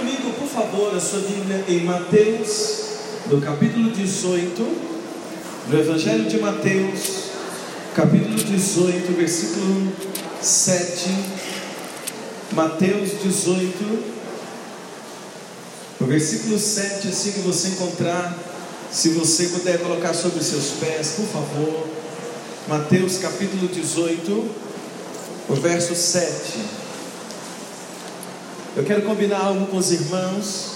comigo, por favor, a sua Bíblia em Mateus, no capítulo 18, no Evangelho de Mateus, capítulo 18, versículo 7. Mateus 18, o versículo 7, assim que você encontrar, se você puder colocar sobre os seus pés, por favor. Mateus capítulo 18, o verso 7. Eu quero combinar algo com os irmãos.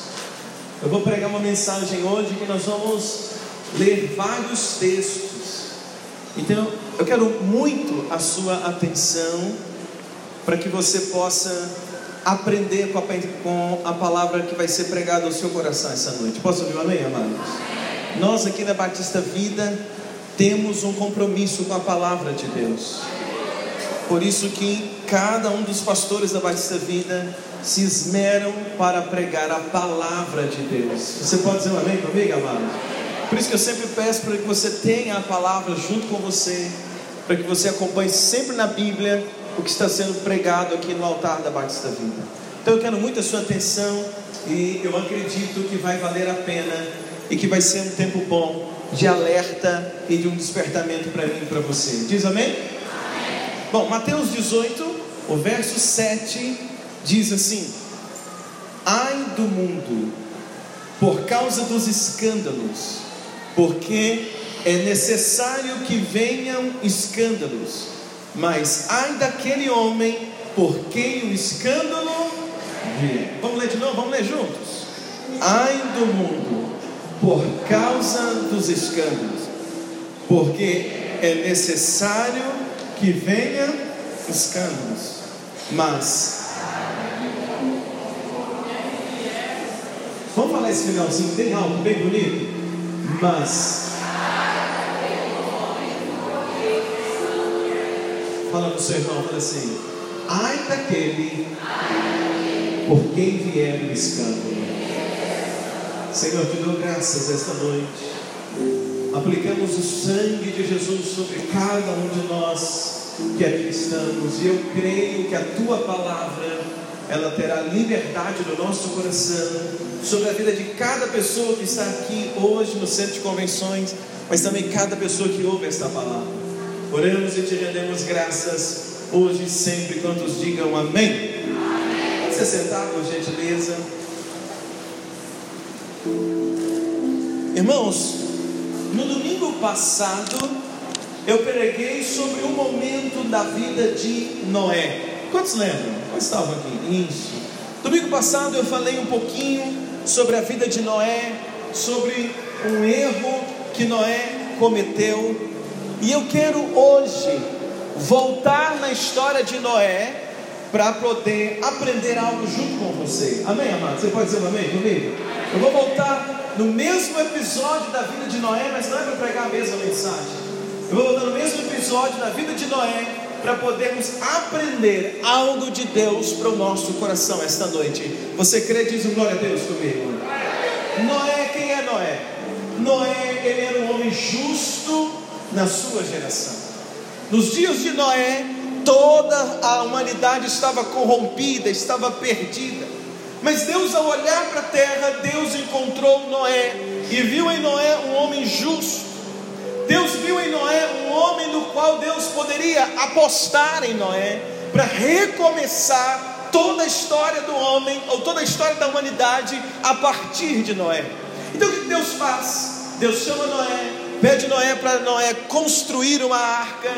Eu vou pregar uma mensagem hoje que nós vamos ler vários textos. Então, eu quero muito a sua atenção para que você possa aprender com a, palavra que vai ser pregada ao seu coração essa noite. Posso ouvir um amém, amados? Nós aqui na Batista Vida temos um compromisso com a palavra de Deus. Por isso que cada um dos pastores da Batista Vida se esmeram para pregar a palavra de Deus. Você pode dizer um amém comigo, amado? Por isso que eu sempre peço para que você tenha a palavra junto com você, para que você acompanhe sempre na Bíblia o que está sendo pregado aqui no altar da Batista Vida. Então eu quero muito a sua atenção e eu acredito que vai valer a pena e que vai ser um tempo bom de alerta e de um despertamento para mim e para você. Diz amém? amém? Bom, Mateus 18, o verso 7 diz assim: Ai do mundo, por causa dos escândalos, porque é necessário que venham escândalos, mas ai daquele homem por quem o escândalo vier. Vamos ler de novo, vamos ler juntos. Ai do mundo, por causa dos escândalos, porque é necessário que venha escândalos, mas vamos falar esse finalzinho bem alto, bem bonito, mas fala para o seu irmão, fala assim, ai daquele por quem vier o escândalo. Senhor, te dou graças esta noite. Aplicamos o sangue de Jesus sobre cada um de nós que aqui estamos, e eu creio que a tua palavra ela terá liberdade no nosso coração sobre a vida de cada pessoa que está aqui hoje no centro de convenções, mas também cada pessoa que ouve esta palavra. Oramos e te rendemos graças hoje e sempre. Quantos digam amém? amém. Pode se sentar, por gentileza. Irmãos, no domingo passado eu preguei sobre o momento da vida de Noé. Quantos lembram? Estavam aqui? Isso. Domingo passado eu falei um pouquinho sobre a vida de Noé, sobre um erro que Noé cometeu. E eu quero hoje voltar na história de Noé para poder aprender algo junto com você. Amém, amado? Você pode dizer amém comigo? Eu vou voltar no mesmo episódio da vida de Noé, mas não é para pregar a mesma mensagem. Eu vou voltar no mesmo episódio da vida de Noé para podermos aprender algo de Deus para o nosso coração esta noite. Você crê? Diz um glória a Deus comigo. Noé, quem é Noé? Noé, ele era um homem justo na sua geração. Nos dias de Noé, toda a humanidade estava corrompida, estava perdida. Mas Deus, ao olhar para a terra, Deus encontrou Noé e viu em Noé um homem justo. Deus viu em Noé um homem no qual Deus poderia apostar em Noé para recomeçar toda a história do homem ou toda a história da humanidade a partir de Noé. Então o que Deus faz? Deus chama Noé, pede Noé para Noé construir uma arca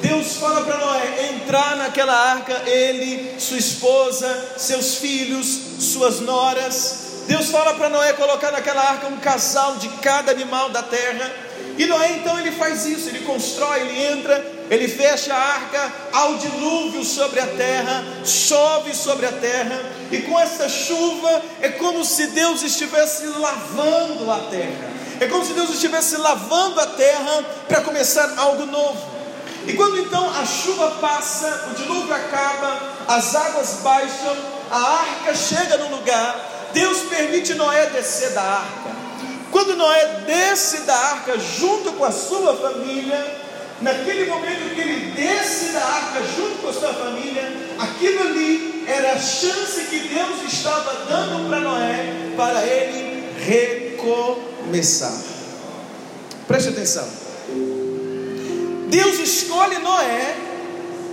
Deus fala para Noé entrar naquela arca, ele, sua esposa, seus filhos, suas noras. Deus fala para Noé colocar naquela arca um casal de cada animal da terra. E Noé então ele faz isso, ele constrói, ele entra, ele fecha a arca, há o dilúvio sobre a terra, chove sobre a terra, e com essa chuva é como se Deus estivesse lavando a terra, é como se Deus estivesse lavando a terra para começar algo novo. E quando então a chuva passa, o dilúvio acaba, as águas baixam, a arca chega no lugar, Deus permite Noé descer da arca. Quando Noé desce da arca junto com a sua família, naquele momento que ele desce da arca junto com a sua família, aquilo ali era a chance que Deus estava dando para Noé para ele recomeçar. Preste atenção. Deus escolhe Noé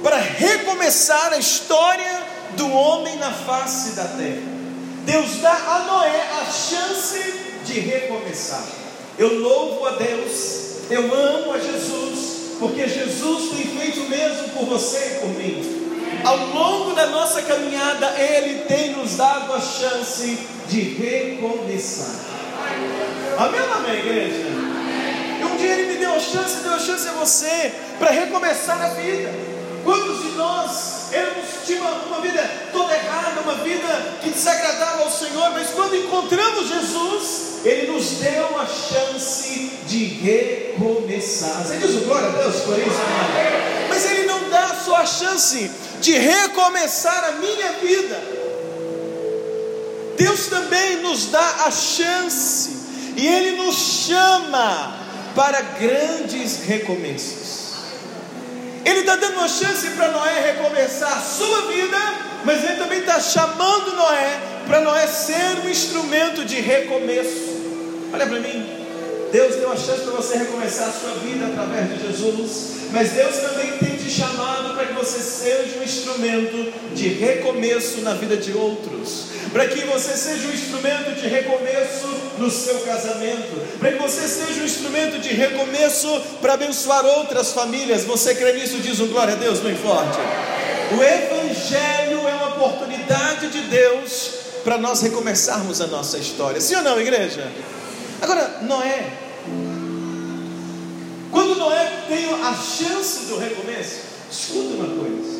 para recomeçar a história do homem na face da terra. Deus dá a Noé a chance de recomeçar. Eu louvo a Deus, eu amo a Jesus, porque Jesus tem feito o mesmo por você e por mim. Ao longo da nossa caminhada, Ele tem nos dado a chance de recomeçar. Amém ou amém, igreja? E um dia Ele me deu a chance, deu a chance a você para recomeçar a vida. Quantos de nós éramos, tinha uma, uma vida toda errada, uma vida que desagradava ao Senhor, mas quando encontramos Jesus, Ele nos deu a chance de recomeçar. Você diz o glória a Deus por isso? Mas Ele não dá só a chance de recomeçar a minha vida. Deus também nos dá a chance e Ele nos chama para grandes recomeços. Ele está dando uma chance para Noé recomeçar a sua vida, mas Ele também está chamando Noé para Noé ser um instrumento de recomeço. Olha para mim, Deus deu a chance para você recomeçar a sua vida através de Jesus, mas Deus também tem te chamado para que você seja um instrumento de recomeço na vida de outros, para que você seja um instrumento de recomeço no seu casamento, para que você seja um instrumento de recomeço para abençoar outras famílias. Você crê nisso? Diz um glória a Deus bem forte. O Evangelho é uma oportunidade de Deus para nós recomeçarmos a nossa história. Sim ou não, igreja? Agora, Noé, quando Noé tem a chance do recomeço, escuta uma coisa: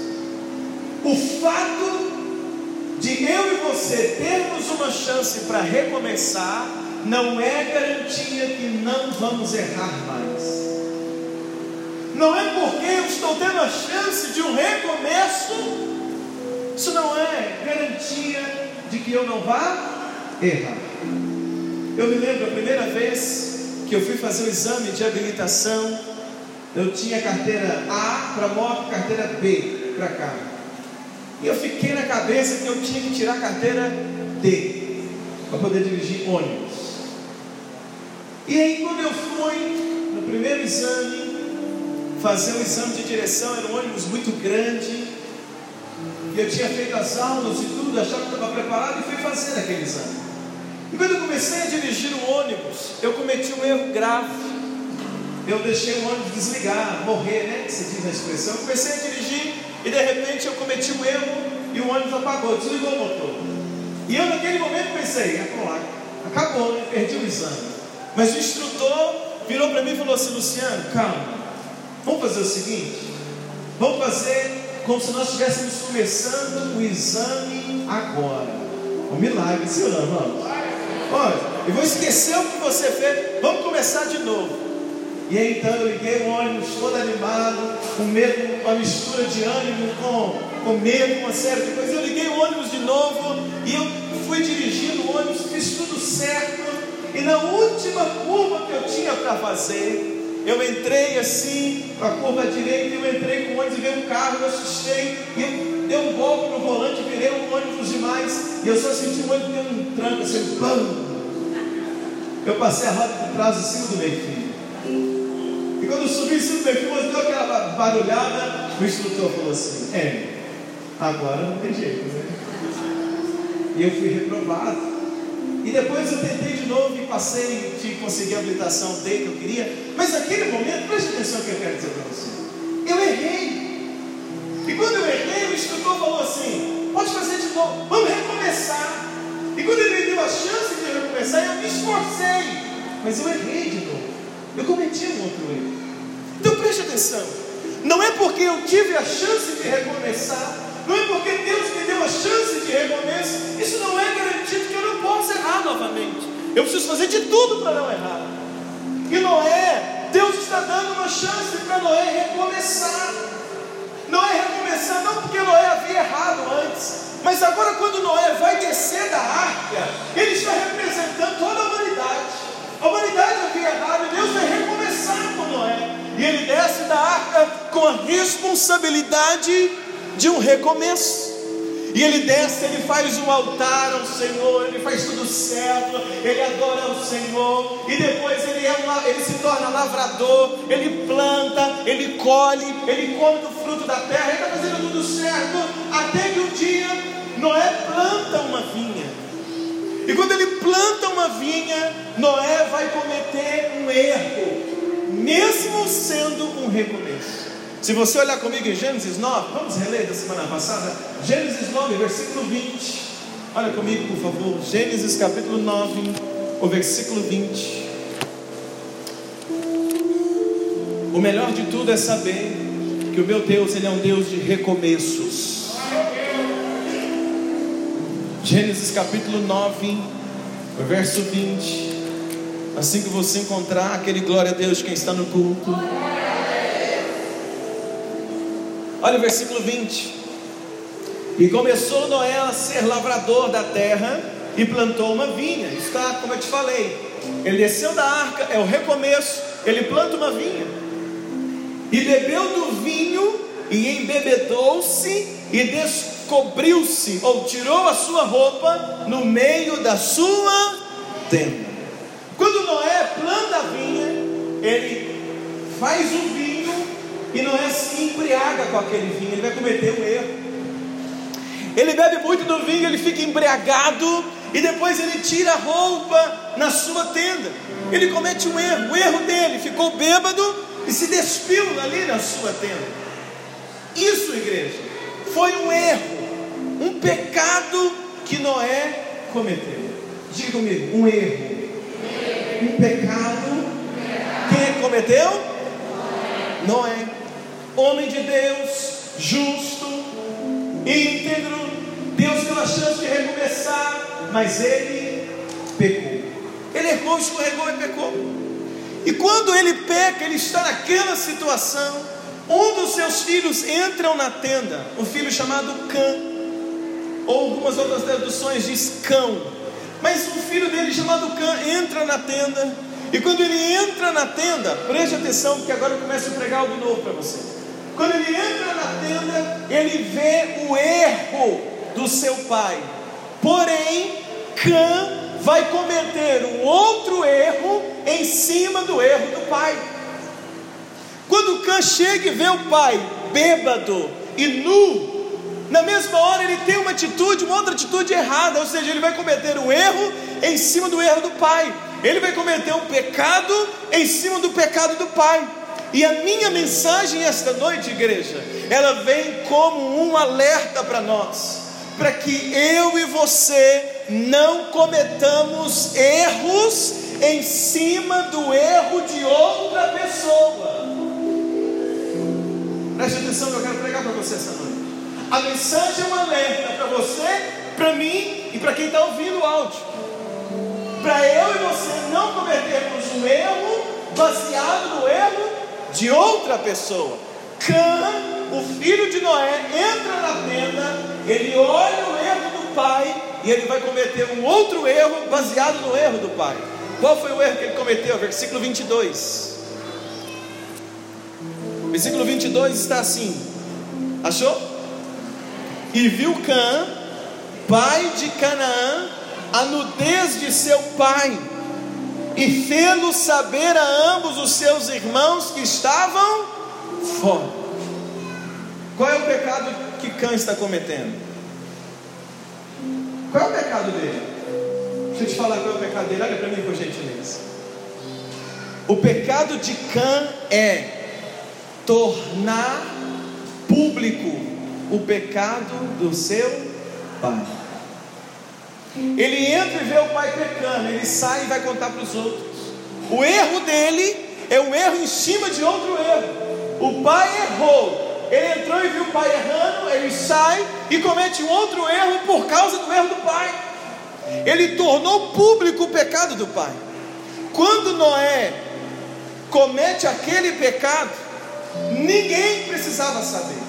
o fato de eu e você termos uma chance para recomeçar, não é garantia que não vamos errar mais. Não é porque eu estou tendo a chance de um recomeço, isso não é garantia de que eu não vá errar. Eu me lembro a primeira vez eu fui fazer o exame de habilitação, eu tinha carteira A para moto, carteira B para carro. E eu fiquei na cabeça que eu tinha que tirar a carteira D para poder dirigir ônibus. E aí quando eu fui no primeiro exame, fazer um exame de direção, era um ônibus muito grande, e eu tinha feito as aulas e tudo, achava que estava preparado e fui fazer aquele exame. E quando eu comecei a dirigir o ônibus, eu cometi um erro grave. Eu deixei o ônibus desligar, morrer, né? Que se diz na expressão. Eu comecei a dirigir e de repente eu cometi um erro e o ônibus apagou, desligou o motor. E eu naquele momento pensei, é acabou, né? Perdi o exame. Mas o instrutor virou para mim e falou assim, Luciano, calma, vamos fazer o seguinte, vamos fazer como se nós estivéssemos começando o exame agora. Um milagre, não, irmão? Olha, eu vou esquecer o que você fez, vamos começar de novo. E aí, então eu liguei o ônibus todo animado, com medo, uma mistura de ânimo com, com medo, uma série de coisas. Eu liguei o ônibus de novo e eu fui dirigindo o ônibus, fiz tudo certo. E na última curva que eu tinha para fazer, eu entrei assim, para a curva direita, eu entrei com o ônibus e veio um carro, eu assustei, e eu dei um golpe no volante, virei um ônibus demais, e eu só senti o ônibus deu um tranco assim, pam! Eu passei a roda de trás em cima do meio fio. E quando eu subi em cima do meio fio, deu aquela barulhada, o instrutor falou assim, é, agora não tem jeito, né? E eu fui reprovado. E depois eu tentei de novo e passei de conseguir a habilitação D que eu queria. Mas naquele momento, preste atenção no que eu quero dizer para você. Eu errei. E quando eu errei, o instrutor falou assim: pode fazer de novo, vamos recomeçar. E quando ele me deu a chance de recomeçar, eu me esforcei. Mas eu errei de novo. Eu cometi um outro erro. Então preste atenção. Não é porque eu tive a chance de recomeçar, não é porque Deus me deu a chance de recomeço, isso não é garantido que eu não possa errar novamente. Eu preciso fazer de tudo para não errar. E Noé, Deus está dando uma chance para Noé recomeçar. Noé recomeçar não porque Noé havia errado antes, mas agora quando Noé vai descer da arca, ele está representando toda a humanidade. A humanidade havia errado e Deus vai recomeçar com Noé. E ele desce da arca com a responsabilidade de um recomeço. E ele desce, ele faz um altar ao Senhor, ele faz tudo certo, ele adora ao Senhor, e depois ele, é um, ele se torna lavrador, ele planta, ele colhe, ele come do fruto da terra, ele está fazendo tudo certo, até que um dia Noé planta uma vinha. E quando ele planta uma vinha, Noé vai cometer um erro, mesmo sendo um recomeço. Se você olhar comigo em Gênesis 9, vamos reler da semana passada? Gênesis 9, versículo 20. Olha comigo, por favor. Gênesis capítulo 9, o versículo 20. O melhor de tudo é saber que o meu Deus, Ele é um Deus de recomeços. Gênesis capítulo 9, verso 20. Assim que você encontrar aquele glória a Deus, quem está no culto. Olha o versículo 20. E começou Noé a ser lavrador da terra e plantou uma vinha. Está, como eu te falei, ele desceu da arca, é o recomeço. Ele planta uma vinha e bebeu do vinho e embebedou-se e descobriu-se ou tirou a sua roupa no meio da sua tenda. Quando Noé planta a vinha, ele faz o vinho e não é assim embriaga com aquele vinho, ele vai cometer um erro. Ele bebe muito do vinho, ele fica embriagado e depois ele tira a roupa na sua tenda. Ele comete um erro, o erro dele ficou bêbado e se despiu ali na sua tenda. Isso, igreja, foi um erro, um pecado que Noé cometeu. Diga comigo, um erro, um pecado. Quem é que cometeu? Noé homem de Deus, justo, íntegro, Deus deu a chance de recomeçar, mas ele pecou. Ele errou, escorregou e pecou. E quando ele peca, ele está naquela situação. Um dos seus filhos entram na tenda, um filho chamado Cã, ou algumas outras traduções diz cão. Mas um filho dele chamado Cã entra na tenda, e quando ele entra na tenda, preste atenção, porque agora eu começo a pregar algo novo para você. Quando ele entra na tenda, ele vê o erro do seu pai. Porém, Cã vai cometer um outro erro em cima do erro do pai. Quando Cã chega e vê o pai bêbado e nu, na mesma hora ele tem uma atitude, uma outra atitude errada, ou seja, ele vai cometer um erro em cima do erro do pai. Ele vai cometer um pecado em cima do pecado do pai. E a minha mensagem esta noite, igreja, ela vem como um alerta para nós, para que eu e você não cometamos erros em cima do erro de outra pessoa. Preste atenção que eu quero pregar para você essa noite. A mensagem é um alerta para você, para mim e para quem está ouvindo o áudio. Para eu e você não cometermos um erro baseado no erro de outra pessoa. Cã, o filho de Noé, entra na tenda, ele olha o erro do pai e ele vai cometer um outro erro baseado no erro do pai. Qual foi o erro que ele cometeu? Versículo 22. Versículo 22 está assim: Achou? E viu Cã, pai de Canaã, a nudez de seu pai e fê-lo saber a ambos os seus irmãos que estavam fora. Qual é o pecado que Cã está cometendo? Qual é o pecado dele? Deixa eu te falar qual é o pecado dele, olha para mim por gentileza. O pecado de Cã é tornar público o pecado do seu pai. Ele entra e vê o pai pecando, ele sai e vai contar para os outros. O erro dele é um erro em cima de outro erro. O pai errou, ele entrou e viu o pai errando, ele sai e comete um outro erro por causa do erro do pai. Ele tornou público o pecado do pai. Quando Noé comete aquele pecado, ninguém precisava saber.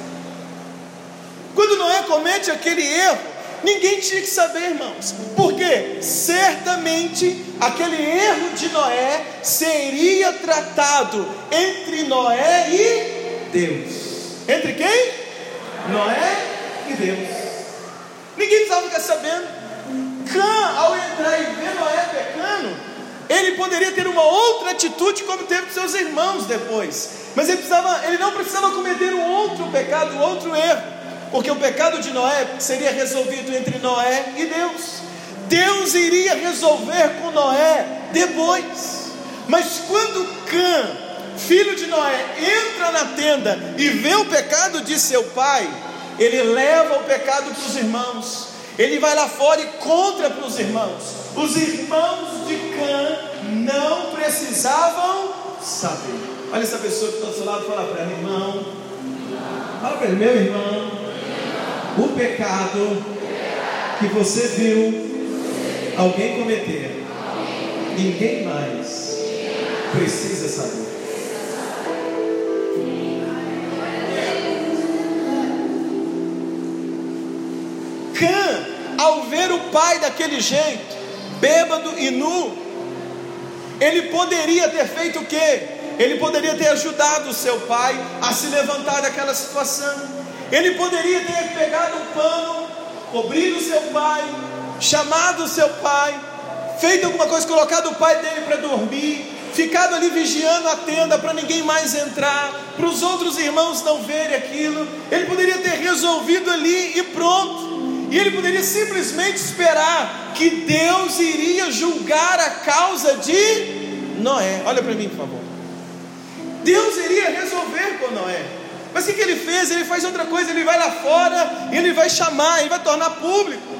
Quando Noé comete aquele erro, Ninguém tinha que saber, irmãos, porque certamente aquele erro de Noé seria tratado entre Noé e Deus. Entre quem? Noé e Deus. Ninguém precisava ficar sabendo. Cã, ao entrar e ver Noé pecando, ele poderia ter uma outra atitude como teve com seus irmãos depois. Mas ele, precisava, ele não precisava cometer um outro pecado, um outro erro. Porque o pecado de Noé seria resolvido entre Noé e Deus. Deus iria resolver com Noé depois. Mas quando Cã, filho de Noé, entra na tenda e vê o pecado de seu pai, ele leva o pecado para os irmãos. Ele vai lá fora e contra para os irmãos. Os irmãos de Cã não precisavam saber. Olha essa pessoa que está do seu lado, fala para ela, irmão. Fala para ele, meu irmão. O pecado que você viu alguém cometer, ninguém mais precisa saber. Cã, ao ver o pai daquele jeito, bêbado e nu, ele poderia ter feito o quê? Ele poderia ter ajudado o seu pai a se levantar daquela situação. Ele poderia ter pegado um pano, cobrido seu pai, chamado seu pai, feito alguma coisa, colocado o pai dele para dormir, ficado ali vigiando a tenda para ninguém mais entrar, para os outros irmãos não verem aquilo. Ele poderia ter resolvido ali e pronto. E ele poderia simplesmente esperar que Deus iria julgar a causa de Noé. Olha para mim, por favor. Deus iria resolver com Noé. Mas o que, ele fez? Ele faz outra coisa, ele vai lá fora, ele vai chamar, ele vai tornar público.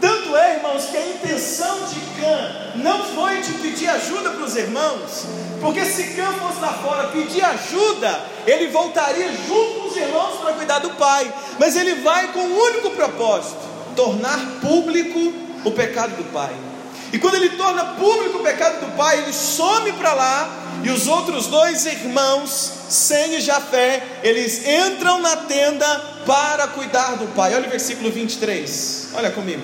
Tanto é, irmãos, que a intenção de Cã não foi de pedir ajuda para os irmãos, porque se Cã fosse lá fora pedir ajuda, ele voltaria junto com os irmãos para cuidar do pai. Mas ele vai com um único propósito: tornar público o pecado do pai. E quando ele torna público o pecado do pai, ele some para lá, e os outros dois irmãos, Sem e Jafé, eles entram na tenda para cuidar do pai. Olha o versículo 23, olha comigo.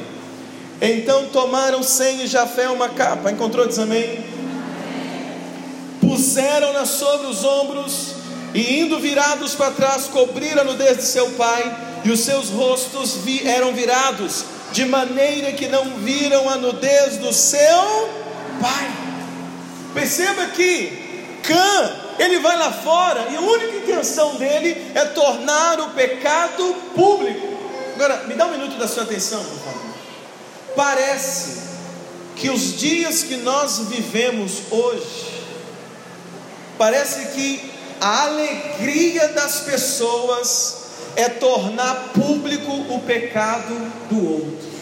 Então tomaram Sem e Jafé uma capa, encontrou? Diz amém. Puseram-na sobre os ombros e indo virados para trás, cobriram a nudez de seu pai, e os seus rostos vi, eram virados, de maneira que não viram a nudez do seu pai. Perceba que Cã, ele vai lá fora, e a única intenção dele é tornar o pecado público. Agora, me dá um minuto da sua atenção, por favor. Parece que os dias que nós vivemos hoje, parece que a alegria das pessoas é tornar público o pecado do outro.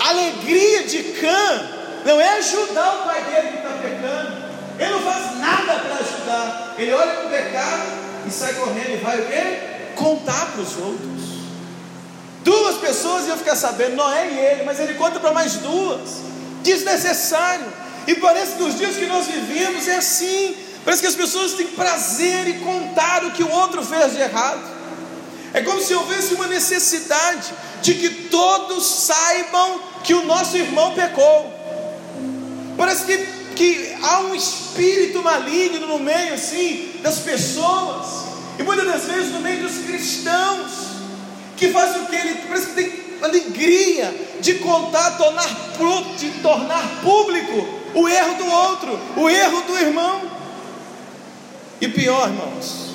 A alegria de Cã não é ajudar o pai dele que está pecando. Ele não faz nada para ajudar. Ele olha para o pecado e sai correndo e vai o quê? Contar para os outros. Duas pessoas iam ficar sabendo, Noé e ele, mas ele conta para mais duas. Desnecessário. E parece que os dias que nós vivemos é assim. Parece que as pessoas têm prazer em contar o que o outro fez de errado. É como se houvesse uma necessidade de que todos saibam que o nosso irmão pecou. Parece que, que há um espírito maligno no meio assim das pessoas, e muitas das vezes no meio dos cristãos, que faz o que? Ele parece que tem alegria de contar, tornar, de tornar público o erro do outro, o erro do irmão. E pior, irmãos,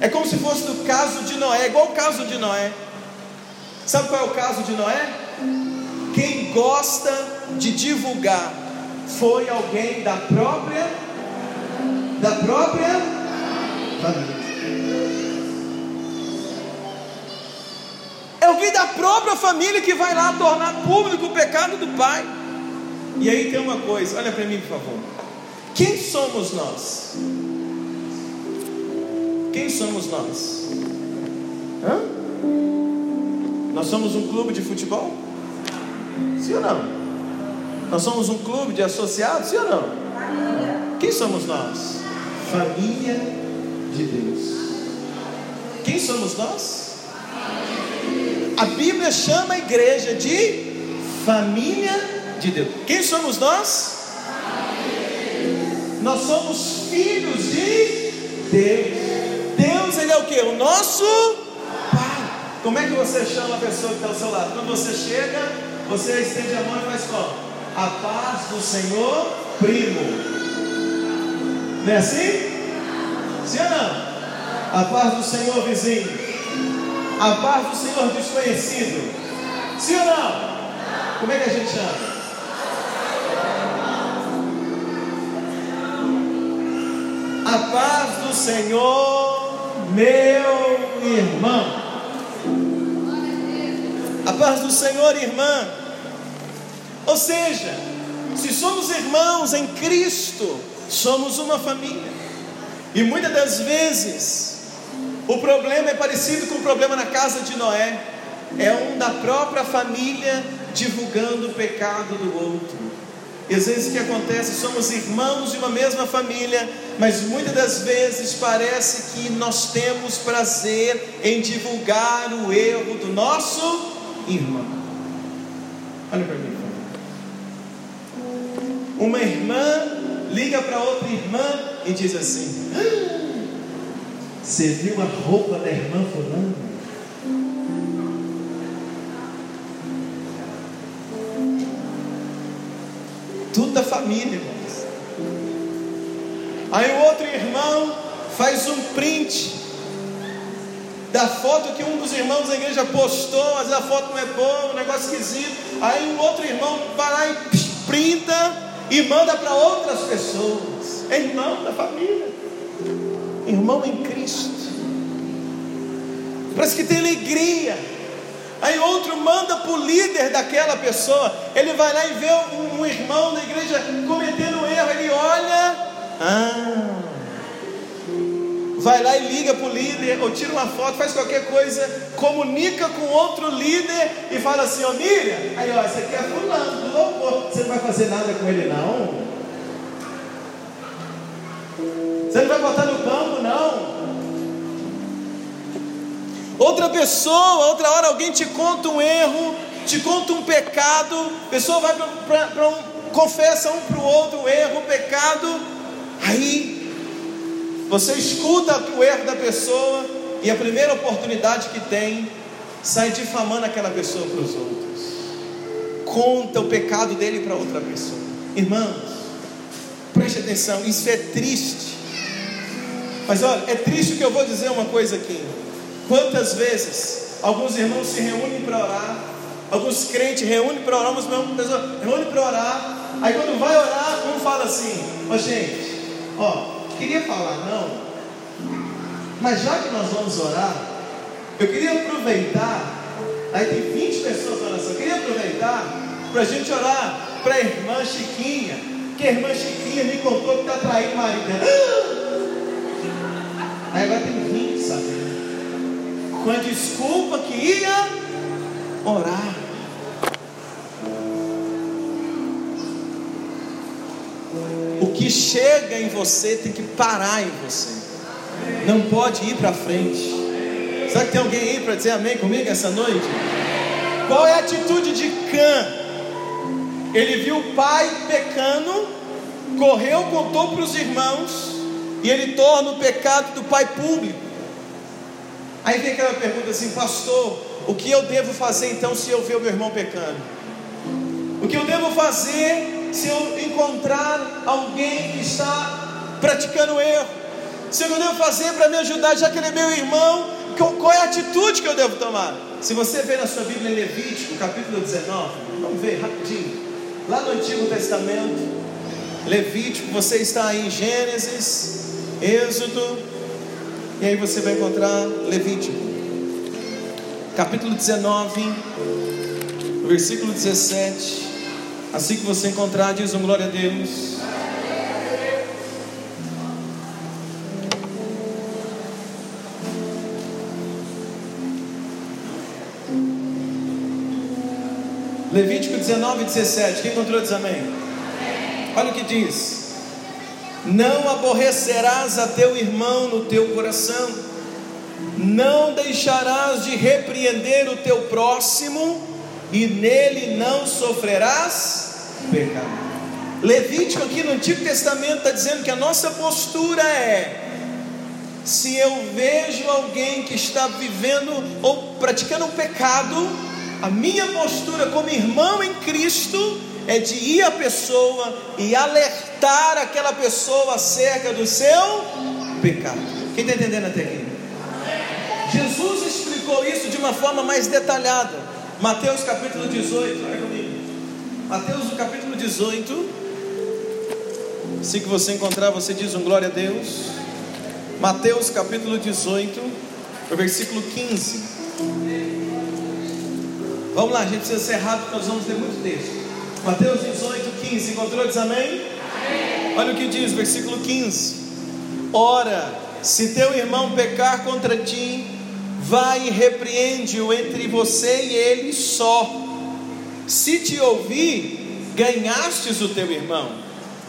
é como se fosse no caso de Noé, igual o caso de Noé. Sabe qual é o caso de Noé? Quem gosta de divulgar foi alguém da própria da própria família. É alguém da própria família que vai lá tornar público o pecado do pai. E aí tem uma coisa, olha para mim, por favor. Quem somos nós? Quem somos nós? Hã? Nós somos um clube de futebol? Sim ou não? Nós somos um clube de associados? Sim ou não? Quem somos nós? Família de Deus. Quem somos nós? A Bíblia chama a igreja de família de Deus. Quem somos nós? Nós somos filhos de Deus. Deus, Ele é o que? O nosso Como é que você chama a pessoa que está ao seu lado? Quando você chega, você estende a mão e faz como? A paz do Senhor, primo. Não é assim? Sim ou não? A paz do Senhor, vizinho. A paz do Senhor, desconhecido. Sim ou não? Como é que a gente chama? A paz do Senhor, meu irmão. A paz do Senhor, irmã. Ou seja, se somos irmãos em Cristo, somos uma família. E muitas das vezes, o problema é parecido com o problema na casa de Noé. É um da própria família divulgando o pecado do outro. E às vezes o que acontece, somos irmãos de uma mesma família, mas muitas das vezes parece que nós temos prazer em divulgar o erro do nosso irmão. Olha para mim. Uma irmã liga para outra irmã e diz assim: ah, Você viu a roupa da irmã fulana? Tudo da família, irmãos. Aí o outro irmão faz um print da foto que um dos irmãos da igreja postou, mas a foto não é boa, um negócio esquisito. Aí um outro irmão vai lá e printa e manda para outras pessoas. É irmão da família, irmão em Cristo. Parece que tem alegria. Aí outro manda para o líder daquela pessoa. Ele vai lá e vê um, um irmão da igreja cometendo um erro. Ele olha. Ah, vai lá e liga para o líder, ou tira uma foto, faz qualquer coisa, comunica com outro líder e fala assim: Ô Miriam, aí ó, esse aqui é fulano, do louvor, você não vai fazer nada com ele não? Você não vai botar no campo não? Outra pessoa, outra hora alguém te conta um erro, te conta um pecado, a pessoa vai para um, confessa um para o outro o erro, o pecado, aí você escuta o erro da pessoa e a primeira oportunidade que tem, sai difamando aquela pessoa para os outros, conta o pecado dele para outra pessoa. Irmãos, preste atenção, isso é triste. Mas olha, é triste que eu vou dizer uma coisa aqui. Quantas vezes alguns irmãos se reúnem para orar, alguns crentes reúnem para orar, algumas pessoas reúnem para orar, aí quando vai orar, um fala assim: Ó oh, gente, ó, queria falar não, mas já que nós vamos orar, eu queria aproveitar, aí tem 20 pessoas na oração, eu queria aproveitar para a gente orar para a irmã Chiquinha, que a irmã Chiquinha me contou que está traindo o marido dela. Aí agora tem 20, sabe? com a desculpa que ia orar. O que chega em você tem que parar em você, não pode ir para frente. Será que tem alguém aí para dizer amém comigo essa noite? Qual é a atitude de Cã? Ele viu o pai pecando, correu, contou para os irmãos, e ele torna o pecado do pai público. Aí vem aquela pergunta assim, pastor, o que eu devo fazer então se eu ver o meu irmão pecando? O que eu devo fazer se eu encontrar alguém que está praticando erro? Se eu devo fazer para me ajudar, já que ele é meu irmão, qual é a atitude que eu devo tomar? Se você ver na sua Bíblia Levítico, capítulo 19, vamos ver rapidinho, lá no Antigo Testamento, Levítico, você está em Gênesis, Êxodo, e aí você vai encontrar Levítico, capítulo 19, versículo 17. Assim que você encontrar, diz um glória a Deus. Levítico 19, 17. Quem encontrou diz amém. Olha o que diz. Não aborrecerás a teu irmão no teu coração, não deixarás de repreender o teu próximo, e nele não sofrerás pecado. Levítico aqui no Antigo Testamento está dizendo que a nossa postura é se eu vejo alguém que está vivendo ou praticando um pecado, a minha postura como irmão em Cristo é de ir à pessoa e alertar aquela pessoa acerca do seu pecado. Quem está entendendo até aqui? Jesus explicou isso de uma forma mais detalhada. Mateus capítulo 18, olha comigo. Mateus capítulo 18. Se que você encontrar, você diz um glória a Deus. Mateus capítulo 18, o versículo 15. Vamos lá, a gente precisa ser rápido, nós vamos ter muito texto. Mateus 18, 15. Encontrou? Diz amém? amém? Olha o que diz, versículo 15. Ora, se teu irmão pecar contra ti, vai e repreende-o entre você e ele só. Se te ouvir, ganhastes o teu irmão.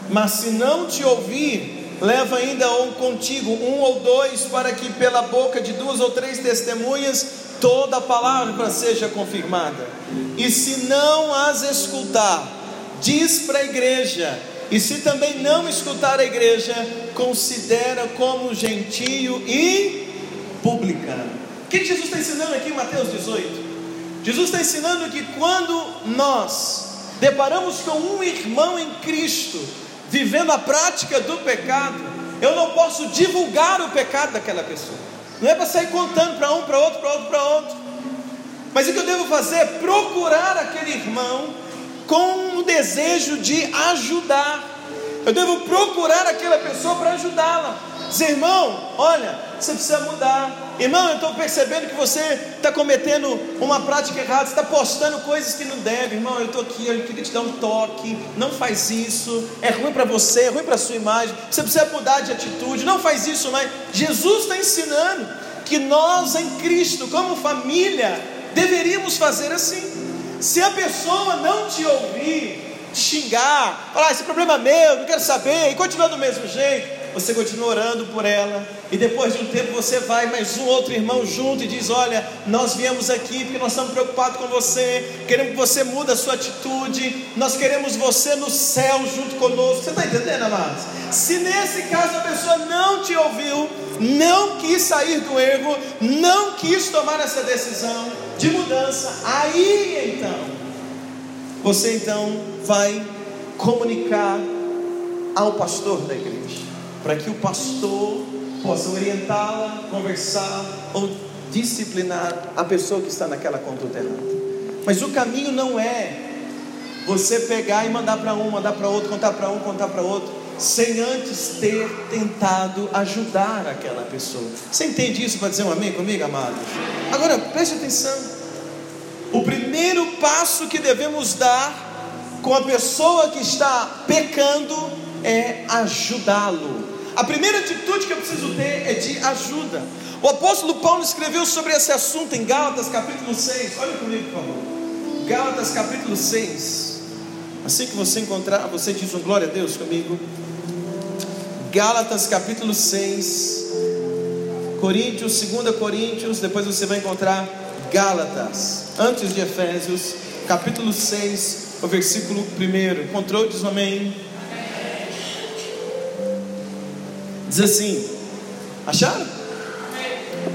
Mas se não te ouvir, leva ainda um contigo, um ou dois, para que pela boca de duas ou três testemunhas toda a palavra seja confirmada. E se não as escutar, diz para a igreja, e se também não escutar a igreja, considera como gentio e publicano. Que Jesus está ensinando aqui em Mateus 18? Jesus está ensinando que quando nós deparamos com um irmão em Cristo, vivendo a prática do pecado, eu não posso divulgar o pecado daquela pessoa. Não é para sair contando para um, para outro, para outro, para outro. Mas o que eu devo fazer é procurar aquele irmão com o desejo de ajudar. Eu devo procurar aquela pessoa para ajudá-la. Dizer, irmão, olha, você precisa mudar. Irmão, eu estou percebendo que você está cometendo uma prática errada, você está postando coisas que não deve. Irmão, eu estou aqui, eu queria te dar um toque. Não faz isso, é ruim para você, é ruim para a sua imagem. Você precisa mudar de atitude, não faz isso mais. Jesus está ensinando que nós em Cristo, como família, deveríamos fazer assim. Se a pessoa não te ouvir, te xingar, falar, esse problema é meu, não quero saber, e continuar do mesmo jeito, você continua orando por ela, e depois de um tempo você vai mais um outro irmão junto e diz: Olha, nós viemos aqui porque nós estamos preocupados com você, queremos que você mude a sua atitude, nós queremos você no céu junto conosco. Você está entendendo, amados? Se nesse caso a pessoa não te ouviu, não quis sair do erro, não quis tomar essa decisão de mudança, aí então, você então vai comunicar ao pastor da igreja para que o pastor possa orientá-la, conversar ou disciplinar a pessoa que está naquela conduta errada. Mas o caminho não é você pegar e mandar para um, mandar para outro, contar para um, contar para outro, sem antes ter tentado ajudar aquela pessoa. Você entende isso para dizer um amém comigo, amados? Agora preste atenção. O primeiro passo que devemos dar com a pessoa que está pecando é ajudá-lo. A primeira atitude que eu preciso ter é de ajuda. O apóstolo Paulo escreveu sobre esse assunto em Gálatas capítulo 6. Olha comigo, por favor. Gálatas capítulo 6. Assim que você encontrar, você diz um glória a Deus comigo. Gálatas capítulo 6. Coríntios, 2 Coríntios, depois você vai encontrar Gálatas, antes de Efésios, capítulo 6, o versículo 1. Encontrou? Diz amém. Diz assim: acharam?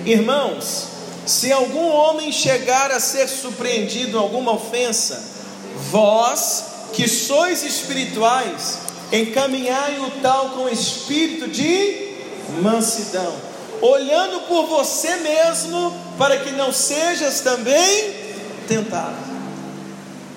Irmãos, se algum homem chegar a ser surpreendido em alguma ofensa, vós que sois espirituais, encaminhai o tal com espírito de mansidão, olhando por você mesmo, para que não sejas também tentado.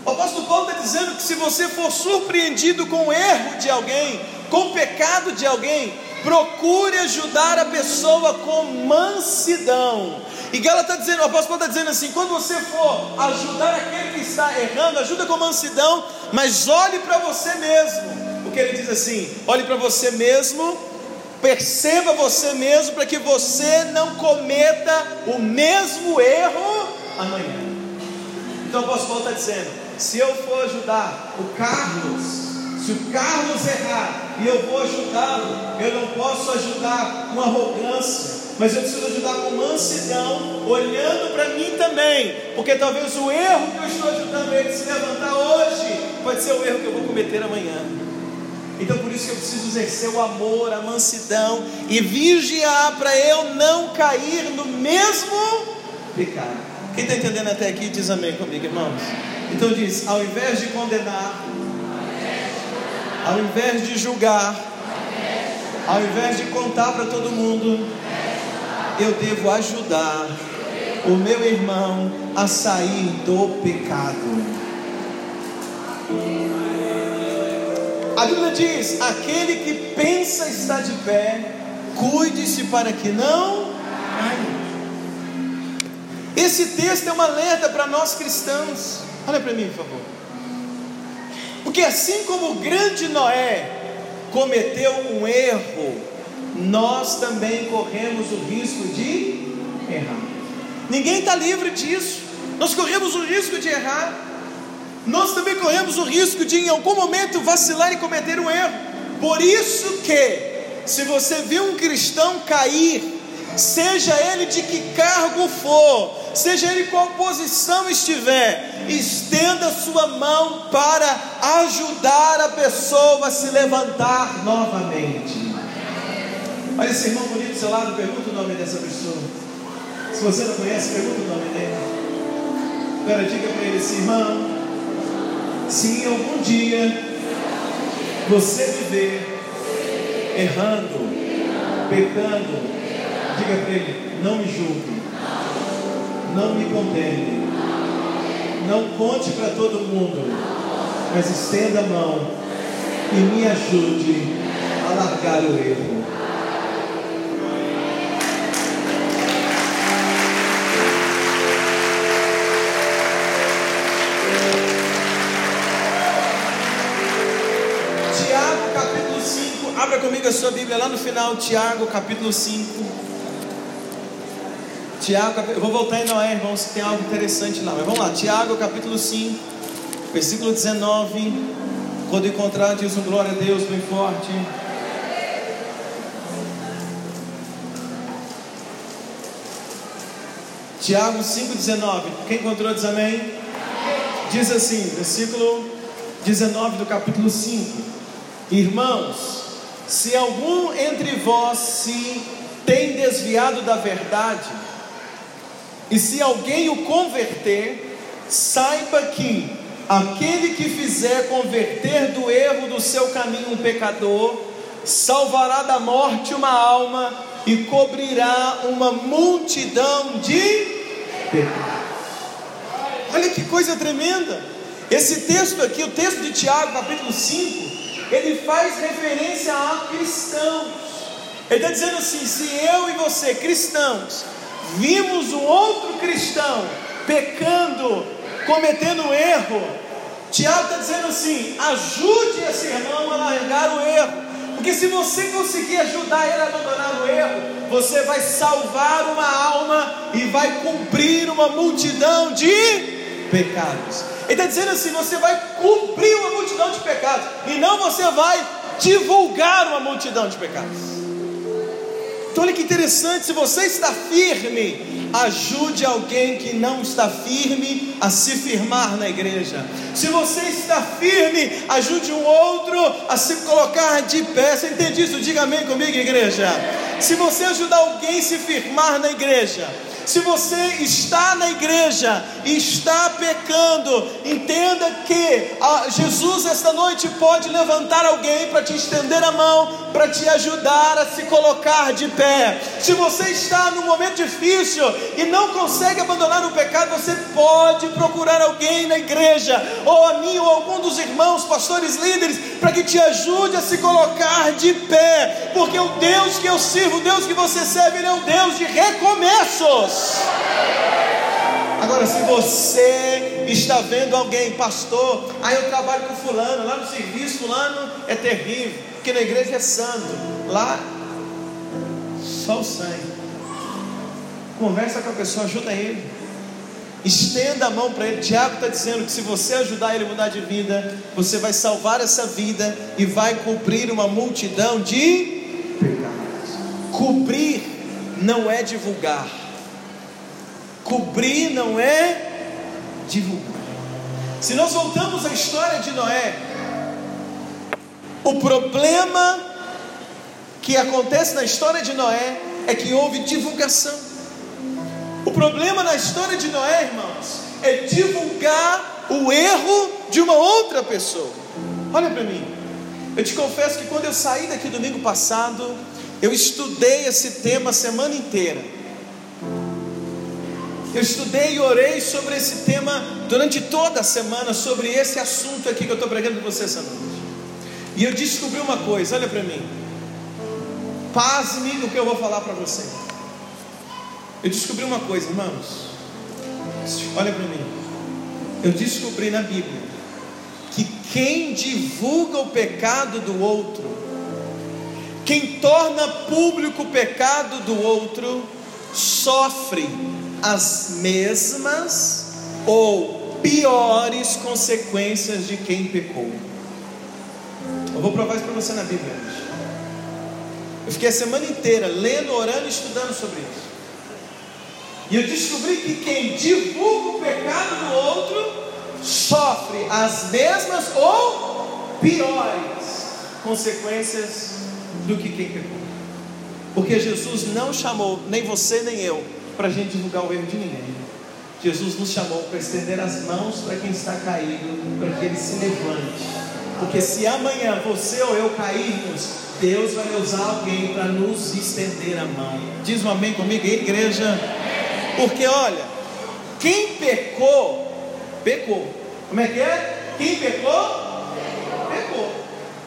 O apóstolo Paulo está dizendo que se você for surpreendido com o erro de alguém, com o pecado de alguém, procure ajudar a pessoa com mansidão. E Gala está dizendo, o apóstolo está dizendo assim: quando você for ajudar aquele que está errando, ajuda com mansidão, mas olhe para você mesmo. Porque ele diz assim: olhe para você mesmo, perceba você mesmo, para que você não cometa o mesmo erro amanhã. Então o apóstolo está dizendo: se eu for ajudar o Carlos, se o Carlos errar e eu vou ajudá-lo, eu não posso ajudar com arrogância, mas eu preciso ajudar com mansidão, olhando para mim também, porque talvez o erro que eu estou ajudando ele se levantar hoje pode ser o erro que eu vou cometer amanhã. Então por isso que eu preciso exercer o amor, a mansidão e vigiar para eu não cair no mesmo pecado. Quem está entendendo até aqui diz amém comigo, irmãos. Então diz: ao invés de condenar, ao invés de julgar, ao invés de contar para todo mundo, eu devo ajudar o meu irmão a sair do pecado. A Bíblia diz: aquele que pensa estar de pé, cuide-se para que não caia. Esse texto é uma alerta para nós cristãos. Olha para mim, por favor. Porque assim como o grande Noé cometeu um erro, nós também corremos o risco de errar. Ninguém está livre disso. Nós corremos o risco de errar. Nós também corremos o risco de em algum momento vacilar e cometer um erro. Por isso que, se você viu um cristão cair, seja ele de que cargo for, seja ele qual posição estiver, estenda sua mão para ajudar a pessoa a se levantar novamente. Olha esse irmão bonito do seu lado, pergunta o nome dessa pessoa. Se você não conhece, pergunta o nome dele. Agora diga para ele assim, irmão, se em algum dia você viver errando, pecando, diga para ele, não me julgue não me condene, não conte para todo mundo, mas estenda a mão e me ajude a largar o erro. Tiago capítulo 5, abra comigo a sua Bíblia lá no final, Tiago capítulo 5. Tiago, eu vou voltar em Noé, irmãos, que tem algo interessante lá. Mas vamos lá, Tiago capítulo 5, versículo 19. Quando encontrar, diz um glória a Deus bem forte. Tiago 5,19. Quem encontrou diz amém? Diz assim, versículo 19 do capítulo 5. Irmãos, se algum entre vós se tem desviado da verdade, e se alguém o converter, saiba que aquele que fizer converter do erro do seu caminho um pecador, salvará da morte uma alma e cobrirá uma multidão de pecados. Olha que coisa tremenda! Esse texto aqui, o texto de Tiago, capítulo 5, ele faz referência a cristãos. Ele está dizendo assim: se eu e você, cristãos, vimos um outro cristão pecando, cometendo um erro, Tiago está dizendo assim: ajude esse irmão a largar o erro, porque se você conseguir ajudar ele a abandonar o erro, você vai salvar uma alma e vai cumprir uma multidão de pecados. Ele está dizendo assim: você vai cumprir uma multidão de pecados, e não você vai divulgar uma multidão de pecados. Então, olha que interessante: se você está firme, ajude alguém que não está firme a se firmar na igreja. Se você está firme, ajude um outro a se colocar de pé. Você entende isso? Diga amém comigo, igreja. Se você ajudar alguém a se firmar na igreja, se você está na igreja e está pecando, entenda que Jesus esta noite pode levantar alguém para te estender a mão, para te ajudar a se colocar de pé. Se você está num momento difícil e não consegue abandonar o pecado, você pode procurar alguém na igreja, ou a mim, ou algum dos irmãos, pastores, líderes, para que te ajude a se colocar de pé, porque o Deus que eu sirvo, o Deus que você serve, Ele é um Deus de recomeços. Agora, se você está vendo alguém, pastor, aí eu trabalho com fulano, lá no serviço, fulano é terrível, porque na igreja é santo, lá só o sangue. Conversa com a pessoa, ajuda ele. Estenda a mão para ele. Tiago está dizendo que se você ajudar ele a mudar de vida, você vai salvar essa vida e vai cumprir uma multidão de pecados. Cobrir não é divulgar. Cobrir não é divulgar. Se nós voltamos à história de Noé, O problema que acontece na história de Noé é que houve divulgação. O problema na história de Noé, irmãos, é divulgar o erro de uma outra pessoa. Olha para mim. Eu te confesso que quando eu saí daqui domingo passado, eu estudei esse tema a semana inteira. Eu estudei e orei sobre esse tema durante toda a semana, sobre esse assunto aqui que eu estou pregando para você essa noite. E eu descobri uma coisa, olha para mim. Pasme no que eu vou falar para você. Eu descobri uma coisa, irmãos. Olha para mim. Eu descobri na Bíblia que quem divulga o pecado do outro, quem torna público o pecado do outro, sofre as mesmas ou piores consequências de quem pecou. Eu vou provar isso para você na Bíblia hoje. Eu fiquei a semana inteira lendo, orando e estudando sobre isso. E eu descobri que quem divulga o pecado do outro sofre as mesmas ou piores consequências do que quem pecou. Porque Jesus não chamou nem você nem eu para a gente divulgar o erro de ninguém. Jesus nos chamou para estender as mãos para quem está caído, para que ele se levante. Porque se amanhã você ou eu cairmos, Deus vai usar alguém para nos estender a mão. Diz um amém comigo, igreja. Porque olha, quem pecou, pecou. Como é que é? Quem pecou, pecou.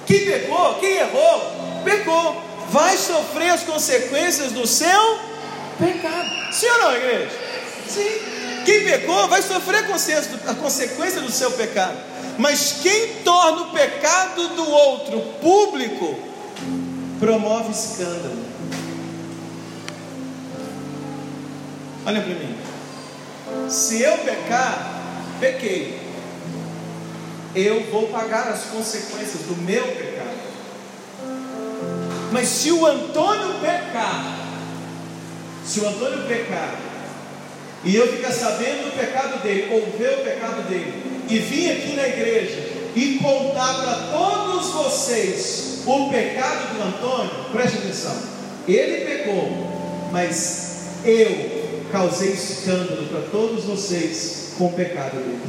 Quem pecou, quem errou, pecou. Vai sofrer as consequências do seu pecado. Sim ou não, igreja? Sim. Quem pecou vai sofrer a consequência do seu pecado. Mas quem torna o pecado do outro público, promove escândalo. Olha para mim. Se eu pecar, pequei. Eu vou pagar as consequências do meu pecado. Mas se o Antônio pecar, se o Antônio pecar, e eu ficar sabendo do pecado dele, ou ver o pecado dele, e vir aqui na igreja e contar para todos vocês o pecado do Antônio, preste atenção, ele pecou, mas eu causei escândalo para todos vocês com o pecado dele.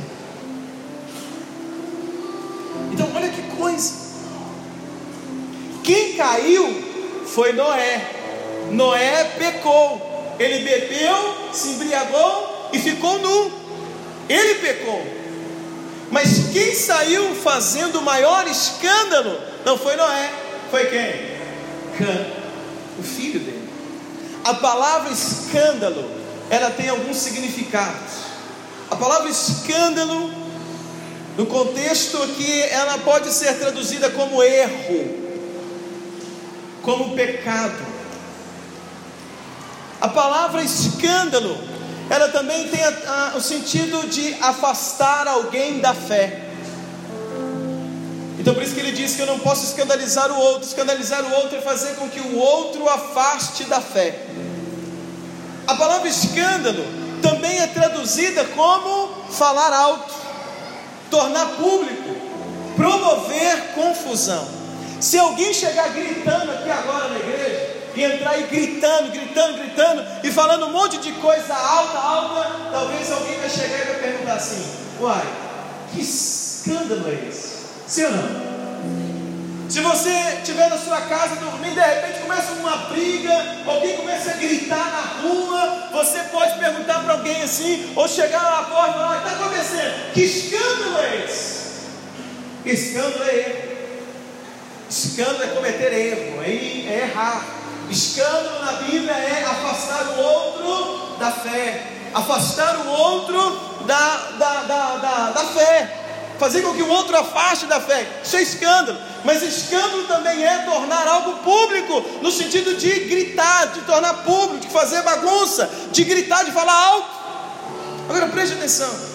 Então, olha que coisa. Quem caiu foi Noé. Noé pecou. Ele bebeu, se embriagou e ficou nu. Ele pecou. Mas quem saiu fazendo o maior escândalo não foi Noé, foi quem? Cã, o filho dele. A palavra escândalo ela tem alguns significados. A palavra escândalo, no contexto aqui, ela pode ser traduzida como erro, como pecado. A palavra escândalo, ela também tem a, a, o sentido de afastar alguém da fé. Então por isso que ele diz que eu não posso escandalizar o outro. Escandalizar o outro é fazer com que o outro afaste da fé. A palavra escândalo também é traduzida como falar alto, tornar público, promover confusão. Se alguém chegar gritando aqui agora na igreja, e entrar aí gritando, gritando, gritando, e falando um monte de coisa alta, alta, talvez alguém vai chegar e vai perguntar assim: Uai, que escândalo é esse? Sim ou não? Se você estiver na sua casa dormindo, de repente começa uma briga, alguém começa a gritar na rua, você pode perguntar para alguém assim, ou chegar na porta e falar: o que está acontecendo? Que escândalo é esse? Escândalo é erro. Escândalo é cometer erro, é errar. Escândalo na Bíblia é afastar o outro da fé, afastar o outro da, da, da, da, da fé, fazer com que o outro afaste da fé. Isso é escândalo. Mas escândalo também é tornar algo público, no sentido de gritar, de tornar público, de fazer bagunça, de gritar, de falar alto. Agora preste atenção.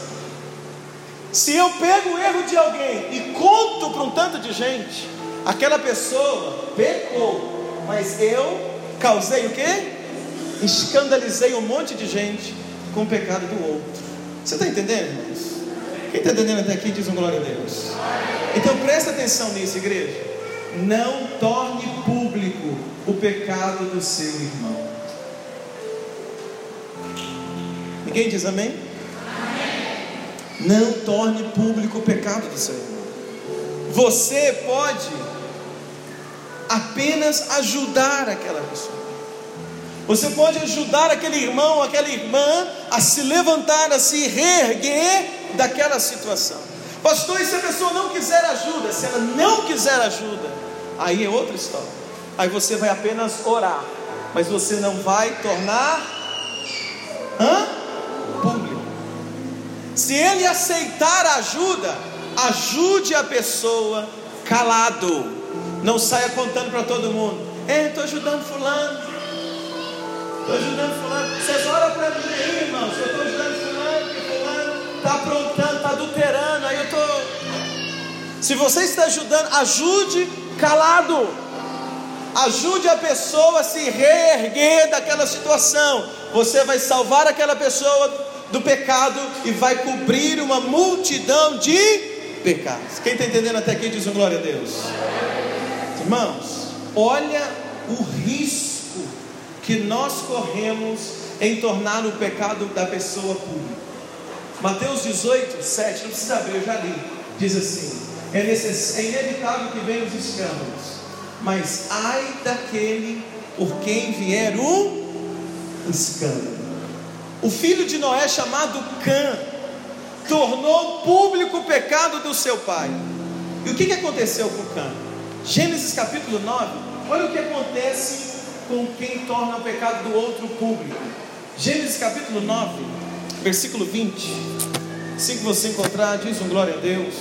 Se eu pego o erro de alguém e conto para um tanto de gente, aquela pessoa pecou, mas eu causei o quê? Escandalizei um monte de gente com o pecado do outro. Você está entendendo, irmãos? Quem está entendendo até aqui diz um glória a Deus. Então presta atenção nisso, igreja. não torne público o pecado do seu irmão. Ninguém diz amém? amém? Não torne público o pecado do seu irmão. Você pode apenas ajudar aquela pessoa. Você pode ajudar aquele irmão, aquela irmã a se levantar, a se reerguer daquela situação. Pastor, e se a pessoa não quiser ajuda? Se ela não quiser ajuda, aí é outra história. Aí você vai apenas orar, mas você não vai tornar hã? público. Se ele aceitar a ajuda, ajude a pessoa calado. Não saia contando para todo mundo. É, estou ajudando fulano. Estou ajudando fulano. Vocês oram para mim aí, irmãos. Eu estou ajudando fulano, porque fulano está aprontando, está adulterando. Aí eu estou. Se você está ajudando, ajude calado. Ajude a pessoa a se reerguer daquela situação. Você vai salvar aquela pessoa do pecado e vai cobrir uma multidão de pecados. Quem está entendendo até aqui diz um glória a Deus. Irmãos, olha o risco que nós corremos em tornar o pecado da pessoa pública. Mateus 18, 7, não precisa abrir, eu já li. Diz assim: é, necess... é inevitável que venham os escândalos, mas ai daquele por quem vier o escândalo. O filho de Noé, chamado Cã, tornou público o pecado do seu pai. E o que aconteceu com Cã? Gênesis capítulo 9, olha o que acontece com quem torna o pecado do outro público. Gênesis capítulo 9, versículo 20. Assim que você encontrar, diz um glória a Deus.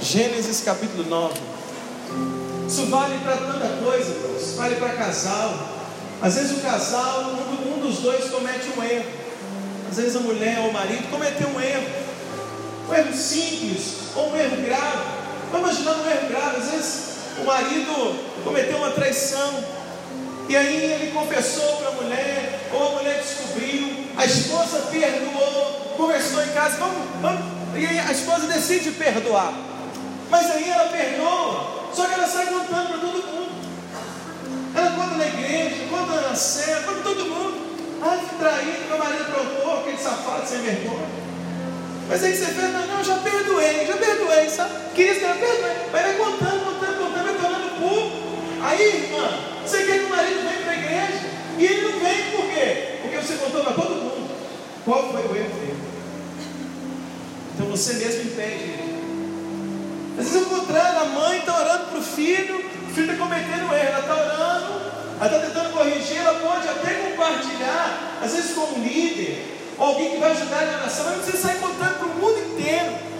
Gênesis capítulo 9. Isso vale para tanta coisa, Deus. vale para casal. Às vezes o casal, um dos dois comete um erro. Às vezes a mulher ou o marido cometeu um erro. Um erro simples ou um erro grave. Vamos imaginar um erro grave, às vezes o marido cometeu uma traição, e aí ele confessou para a mulher, ou a mulher descobriu, a esposa perdoou, conversou em casa, vamos, vamos, e aí a esposa decide perdoar. Mas aí ela perdoa, só que ela sai contando para todo mundo. Ela conta na igreja, conta na cena, conta todo mundo. Ai, que traído, meu marido aprontou, aquele safado sem vergonha. Mas aí você fez, não, não, já perdoei, já perdoei, sabe? Quis, já perdoei. Mas vai contando, contando, contando, vai tornando público. Aí, irmã, você quer que o marido venha para a igreja? E ele não vem por quê? Porque você contou para todo mundo. Qual foi o erro dele? Então você mesmo ele. Às vezes é o contrário, a mãe está orando para o filho, o filho está cometendo um erro, ela está orando, ela está tentando corrigir, ela pode até compartilhar, às vezes com um líder, alguém que vai ajudar na nação, mas você sai contando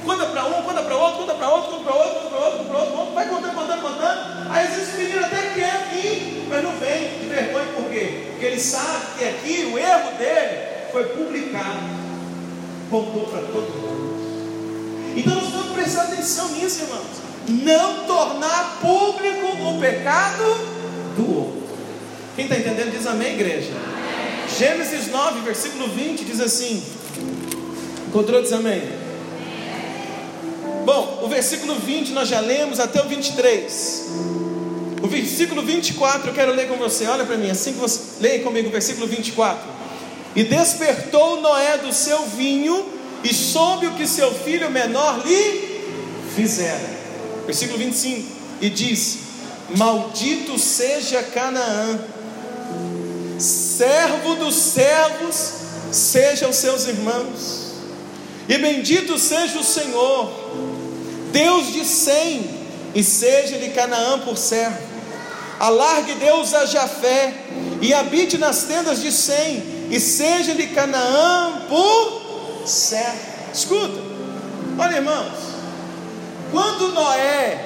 Conta para um, conta para outro, conta para outro, conta para outro, conta para outro, conta para outro, outro, vai contando, contando, contando. Aí o menino até quer vir, mas não vem, de vergonha, por quê? Porque ele sabe que aqui o erro dele foi publicado, contou para todo mundo. Então nós temos que prestar atenção nisso, irmãos. Não tornar público o pecado do outro. Quem está entendendo diz amém, igreja. Gênesis 9, versículo 20 diz assim: Encontrou? Diz amém. Bom, o versículo 20 nós já lemos até o 23. O versículo 24 eu quero ler com você. Olha para mim, assim que você leia comigo o versículo 24. E despertou Noé do seu vinho e soube o que seu filho menor lhe fizera. Versículo 25. E disse: Maldito seja Canaã servo dos servos, sejam seus irmãos, e bendito seja o Senhor, Deus de Sem, e seja-lhe Canaã por servo. Alargue Deus a Jafé, e habite nas tendas de Sem, e seja-lhe Canaã por servo. Escuta, olha irmãos, quando Noé,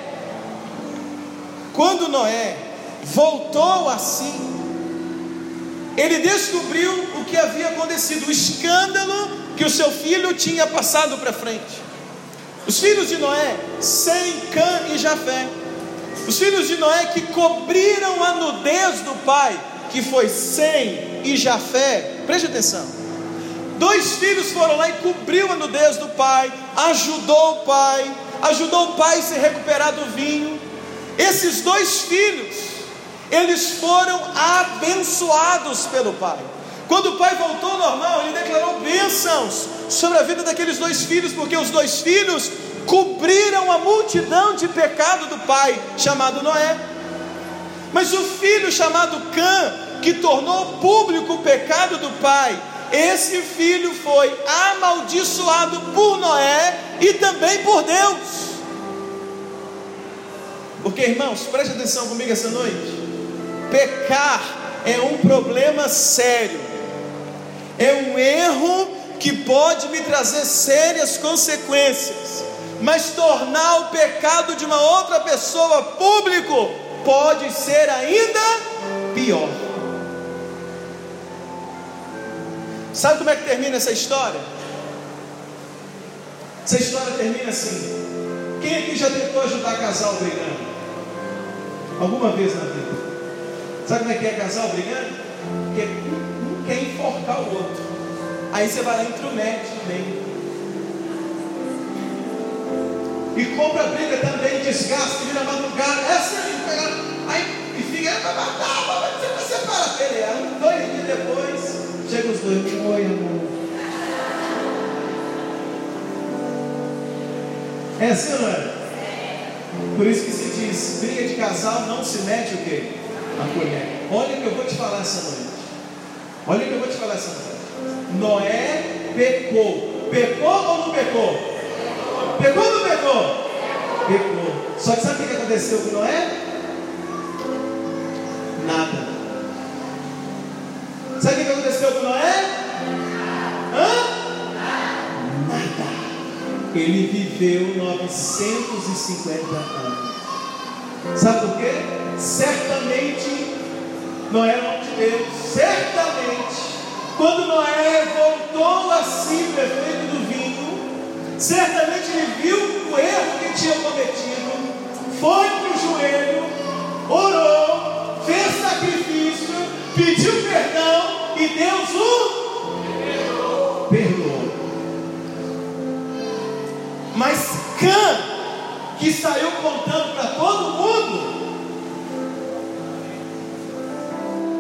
quando Noé voltou assim, ele descobriu o que havia acontecido, o escândalo que o seu filho tinha passado para frente. Os filhos de Noé, Sem, Cã e Jafé. Os filhos de Noé que cobriram a nudez do pai, que foi Sem e Jafé. Preste atenção. Dois filhos foram lá e cobriu a nudez do pai, ajudou o pai, ajudou o pai a se recuperar do vinho. Esses dois filhos, eles foram abençoados pelo pai. Quando o pai voltou ao normal, ele declarou bênçãos sobre a vida daqueles dois filhos, porque os dois filhos cobriram a multidão de pecado do pai, chamado Noé. Mas o filho chamado Cã, que tornou público o pecado do pai, esse filho foi amaldiçoado por Noé e também por Deus. Porque, irmãos, preste atenção comigo essa noite. Pecar é um problema sério, é um erro que pode me trazer sérias consequências, mas tornar o pecado de uma outra pessoa público pode ser ainda pior. Sabe como é que termina essa história? Essa história termina assim: quem aqui já tentou ajudar casal brigando? Alguma vez na vida? Sabe como é que é casal brigando? Porque um quer enforcar o outro. Aí você vai lá e intromete meio. E compra briga também, desgasta, vira madrugada. É assim, a gente pega. Aí e fica, vai matar, vai separar. Pelear. Um, dois dias depois. Chega os dois, oi amor. É assim não é? Por isso que se diz, briga de casal não se mete o quê? A colher. Olha o que eu vou te falar essa noite. Olha o que eu vou te falar noite. Noé pecou. Pecou ou não pecou? Pecou ou não pecou? Pecou. Só que sabe o que aconteceu com Noé? Nada. Sabe o que aconteceu com Noé? Hã? Nada. Ele viveu 950 anos. Sabe por quê? Certamente, Noé é nome de Deus, certamente, quando Noé voltou a si do efeito do vinho, certamente ele viu o erro que tinha cometido, foi para o joelho, orou, fez sacrifício, pediu perdão e Deus o perdoou. Mas Cã, que saiu contando para todo mundo,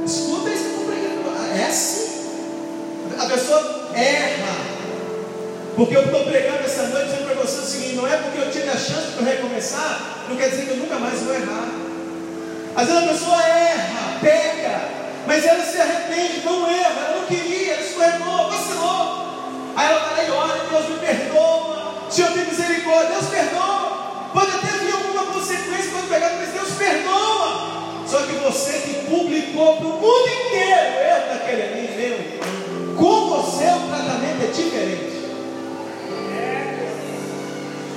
escuta isso que É assim. A pessoa erra. Porque eu estou pregando essa noite dizendo para você o seguinte: não é porque eu tive a chance para recomeçar, não quer dizer que eu nunca mais vou errar. Às vezes a pessoa erra, peca, mas ela se arrepende, não erra, ela não queria, ela escorregou, vacilou. Aí ela lá e ora, Deus me perdoa, Senhor tem misericórdia, Deus perdoa. Pode até vir alguma consequência quando pegar, mas Deus perdoa. Só que você que publicou para o mundo inteiro erro daquele ali, meu, o tratamento é diferente.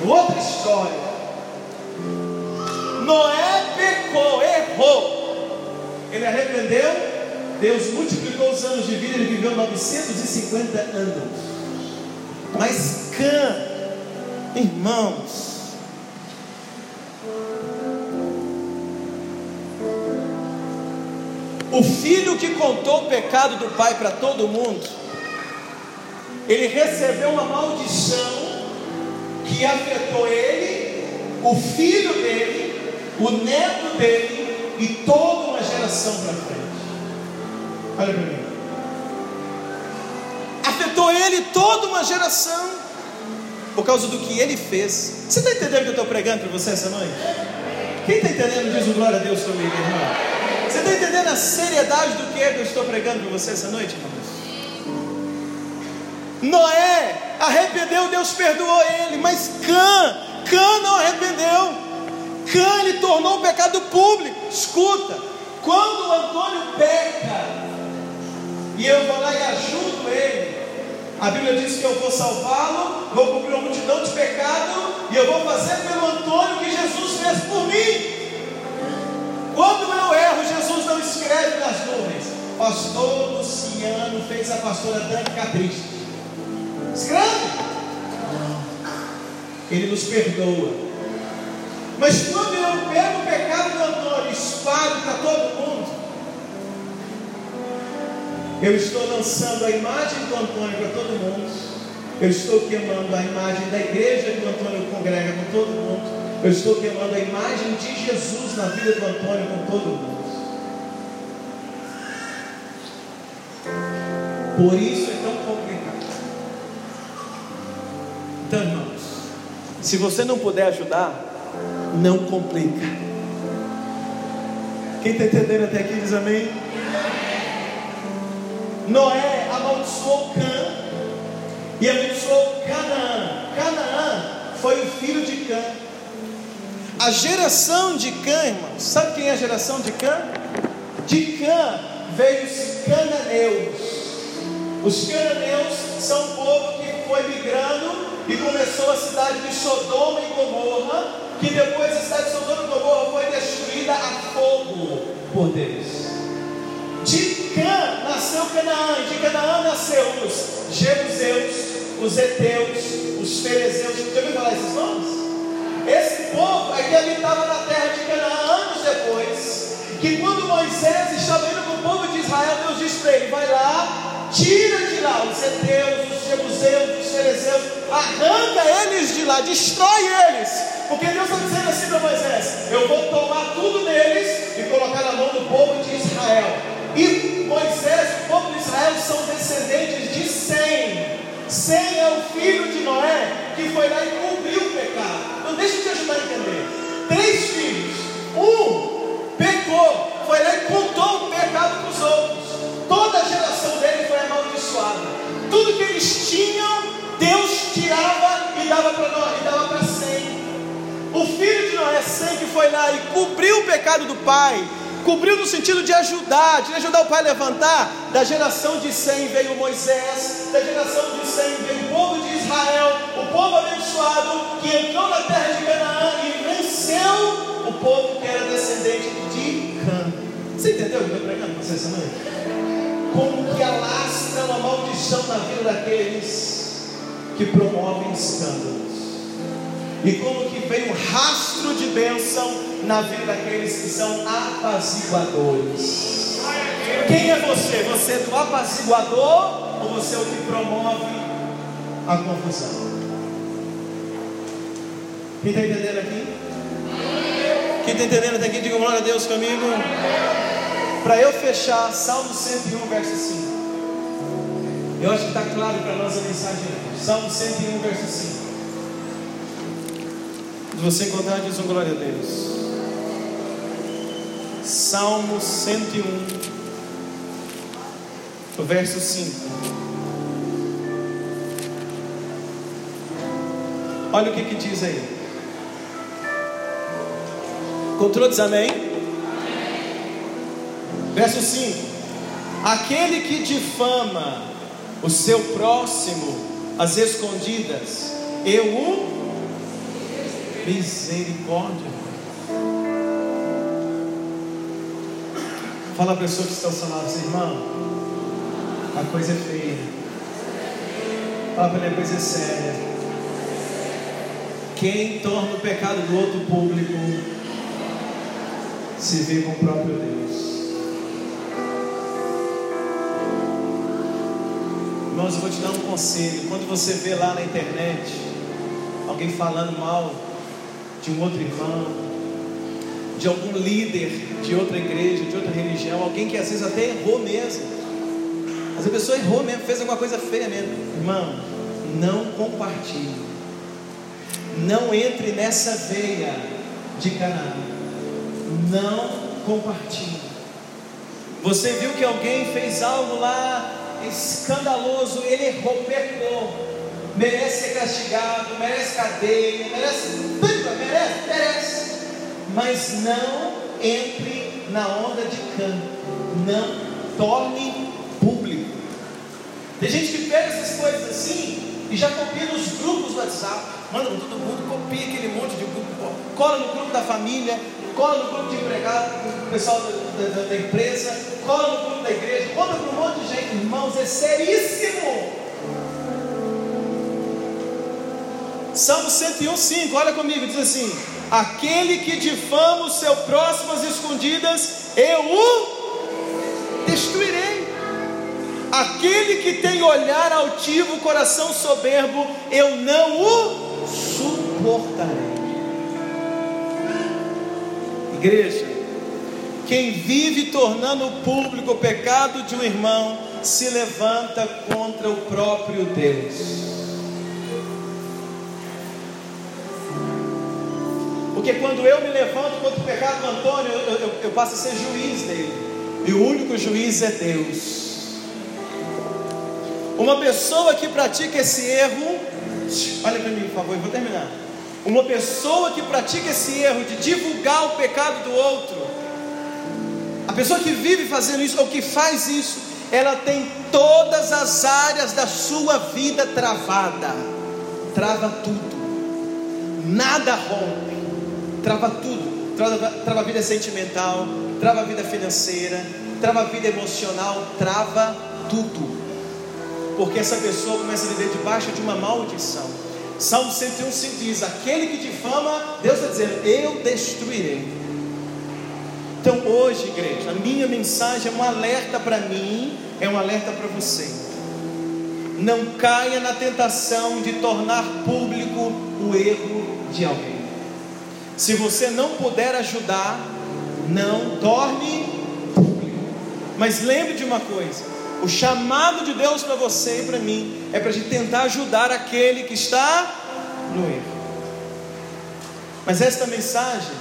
Outra história. Noé pecou, errou. Ele arrependeu. Deus multiplicou os anos de vida. Ele viveu 950 anos. Mas Cã, irmãos, o filho que contou o pecado do pai para todo mundo, ele recebeu uma maldição que afetou ele, o filho dele, o neto dele e toda uma geração para frente. Olha para mim. Afetou ele toda uma geração por causa do que ele fez. Você está entendendo o que eu estou pregando para você essa noite? Quem está entendendo, diz o glória a Deus comigo, irmão. Você está entendendo a seriedade do que é que eu estou pregando para você essa noite, irmãos? Noé arrependeu, Deus perdoou ele, mas Cã, Cã não arrependeu. Cã ele tornou o pecado público. Escuta, quando Antônio peca e eu vou lá e ajudo ele, a Bíblia diz que eu vou salvá-lo, vou cumprir uma multidão de pecado e eu vou fazer pelo Antônio o que Jesus fez por mim. Quando eu erro, Jesus não escreve nas nuvens. Pastor Luciano fez a pastora Dani Capricho. Escreve. Ele nos perdoa. Mas quando eu pego o pecado do Antônio e espalho para todo mundo, eu estou lançando a imagem do Antônio para todo mundo. Eu estou queimando a imagem da igreja que o Antônio congrega com todo mundo. Eu estou queimando a imagem de Jesus na vida do Antônio com todo mundo. Por isso se você não puder ajudar, não complica. Quem está entendendo até aqui diz amém? Noé amaldiçoou Cã e abençoou Canaã. Canaã foi o filho de Cã. A geração de Cã, irmãos, sabe quem é a geração de Cã? De Cã veio os cananeus. Os cananeus são um povo que foi migrando e começou a cidade de Sodoma e Gomorra, que depois a cidade de Sodoma e Gomorra foi destruída a fogo por Deus. De Cã nasceu Canaã, de Canaã nasceu os Jebuseus, os Eteus, os Ferezeus. Já ouviu falar esses nomes? Esse povo é que habitava na terra de Canaã anos depois. Que quando Moisés estava indo com o povo de Israel, Deus disse para ele: vai lá, tira de lá os Eteus, os Jebuseus, os Ferezeus, arranca eles de lá, destrói eles. Porque Deus está dizendo assim para Moisés: eu vou tomar tudo deles e colocar na mão do povo de Israel. E Moisés o povo de Israel são descendentes de Sem. Sem é o filho de Noé que foi lá e cobriu o pecado. Então deixa eu te ajudar a entender. Três filhos. Um pecou, foi lá e contou Tudo que eles tinham, Deus tirava e dava para Noé, e dava para Sem. O filho de Noé, Sem, que foi lá e cobriu o pecado do pai, Cobriu no sentido de ajudar, de ajudar o pai a levantar. Da geração de Sem veio Moisés, da geração de Sem veio o povo de Israel, o povo abençoado que entrou na terra de Canaã e venceu o povo que era descendente de Cã. Você entendeu o que eu estou pregando para? Como que alastra uma maldição na vida daqueles que promovem escândalos. E como que vem um rastro de bênção na vida daqueles que são apaziguadores. Quem é você? Você é do apaziguador ou você é o que promove a confusão? Quem está entendendo aqui? Quem está entendendo até aqui? Diga glória a Deus comigo. Para eu fechar, Salmo 101, verso 5. Eu acho que está claro para nós a mensagem. Salmo 101, verso 5. Se você encontrar, diz um glória a Deus. Salmo 101, o verso 5. Olha o que, que diz aí. Encontrou? Diz amém? Verso 5: Aquele que difama o seu próximo às escondidas, eu o misericórdia. Fala a pessoa que está ao seu assim, irmão, a coisa é feia. Fala para ele, a coisa é séria. Quem torna o pecado do outro público se vê com o próprio Deus. Irmãos, eu vou te dar um conselho. Quando você vê lá na internet alguém falando mal de um outro irmão, de algum líder de outra igreja, de outra religião, alguém que às vezes até errou mesmo. Mas a pessoa errou mesmo, fez alguma coisa feia mesmo. Irmão, não compartilhe. Não entre nessa veia de Canaã. Não compartilhe. Você viu que alguém fez algo lá escandaloso, ele errou, pecou. Merece ser castigado, merece cadeia, merece. Merece, merece mas não entre na onda de canto, não torne público. Tem gente que pega essas coisas assim e já copia nos grupos do WhatsApp, manda todo mundo, copia aquele monte de grupo, cola no grupo da família, cola no grupo de empregado, o pessoal da, da, da empresa, cola no grupo da igreja, cola para um monte de gente, irmãos, é seríssimo. Salmo 101, 5, olha comigo, diz assim: Aquele que difama o seu próximo às escondidas, eu o destruirei. Aquele que tem olhar altivo, coração soberbo, eu não o suportarei. Igreja, quem vive tornando público o pecado de um irmão se levanta contra o próprio Deus. Porque quando eu me levanto contra o pecado do Antônio, eu, eu, eu passo a ser juiz dele. E o único juiz é Deus. Uma pessoa que pratica esse erro, olha para mim, por favor, eu vou terminar. Uma pessoa que pratica esse erro de divulgar o pecado do outro, a pessoa que vive fazendo isso ou que faz isso, ela tem todas as áreas da sua vida travada, trava tudo, nada rompe, trava tudo, trava, trava a vida sentimental, trava a vida financeira, trava a vida emocional, trava tudo. Porque essa pessoa começa a viver debaixo de uma maldição. Salmo 101 se diz: Aquele que difama, Deus está dizendo, eu destruirei. Então hoje, igreja, a minha mensagem é um alerta para mim, é um alerta para você. Não caia na tentação de tornar público o erro de alguém. Se você não puder ajudar, não torne público. Mas lembre de uma coisa: o chamado de Deus para você e para mim é para a gente tentar ajudar aquele que está no erro. Mas esta mensagem,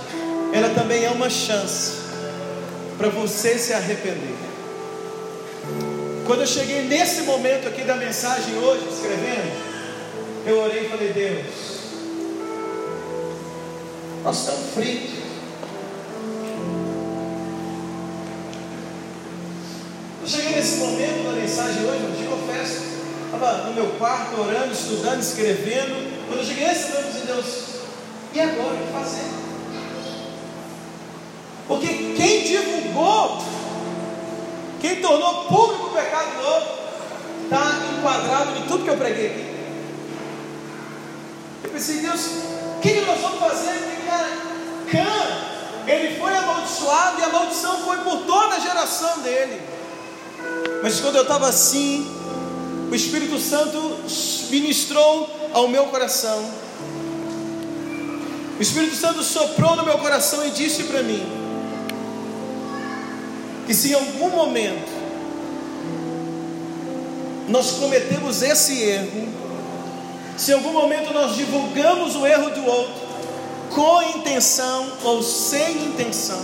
ela também é uma chance para você se arrepender. Quando eu cheguei nesse momento aqui da mensagem hoje, escrevendo, eu orei e falei: Deus, nós estamos fritos. Eu cheguei nesse momento da mensagem hoje, eu te confesso, estava no meu quarto orando, estudando, escrevendo. Quando eu cheguei nesse momento, eu disse, Deus, e agora o que fazer? Porque quem divulgou, quem tornou público o pecado do outro, está enquadrado em tudo que eu preguei aqui. Eu pensei, Deus, o que nós vamos fazer? Porque, cara, Cã, ele foi amaldiçoado e a maldição foi por toda a geração dele. Mas quando eu estava assim, o Espírito Santo ministrou ao meu coração. O Espírito Santo soprou no meu coração e disse para mim: que se em algum momento nós cometemos esse erro, se em algum momento nós divulgamos o erro do outro, com intenção ou sem intenção,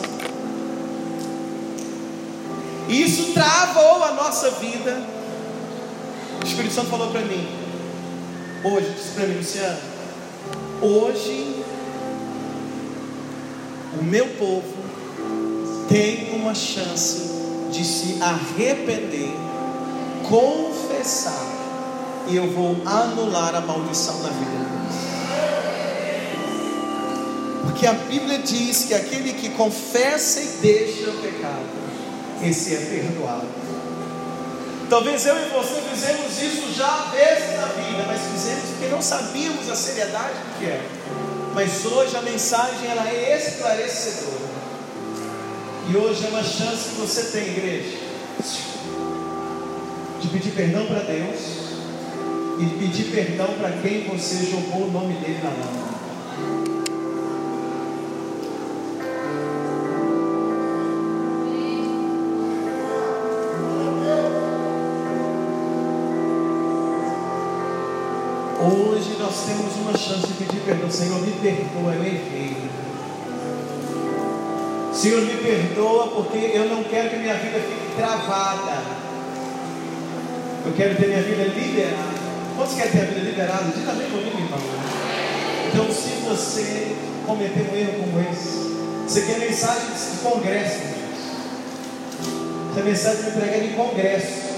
e isso travou a nossa vida. O Espírito Santo falou para mim, hoje, disse para mim, Luciano, hoje o meu povo tem uma chance de se arrepender, confessar, e eu vou anular a maldição da vida. Porque a Bíblia diz que aquele que confessa e deixa o pecado, esse é perdoado. Talvez eu e você fizemos isso já vezes na vida, mas fizemos porque não sabíamos a seriedade do que é. Mas hoje a mensagem ela é esclarecedora. E hoje é uma chance que você tem, igreja, de pedir perdão para Deus e pedir perdão para quem você jogou o nome dele na mão. Hoje nós temos uma chance de pedir perdão. Senhor, me perdoa, eu errei. Senhor, me perdoa porque eu não quero que minha vida fique travada. Eu quero ter minha vida liberada. Quantos querem ter a vida liberada? Diga também comigo, irmão. Então, se você cometer um erro como esse, você quer mensagem de congresso, essa mensagem me prega de congresso.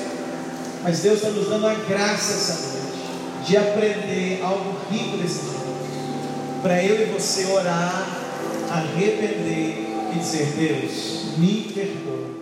Mas Deus está nos dando a graça essa noite de aprender algo rico desse dia. Para eu e você orar, arrepender e dizer: Deus, me perdoa.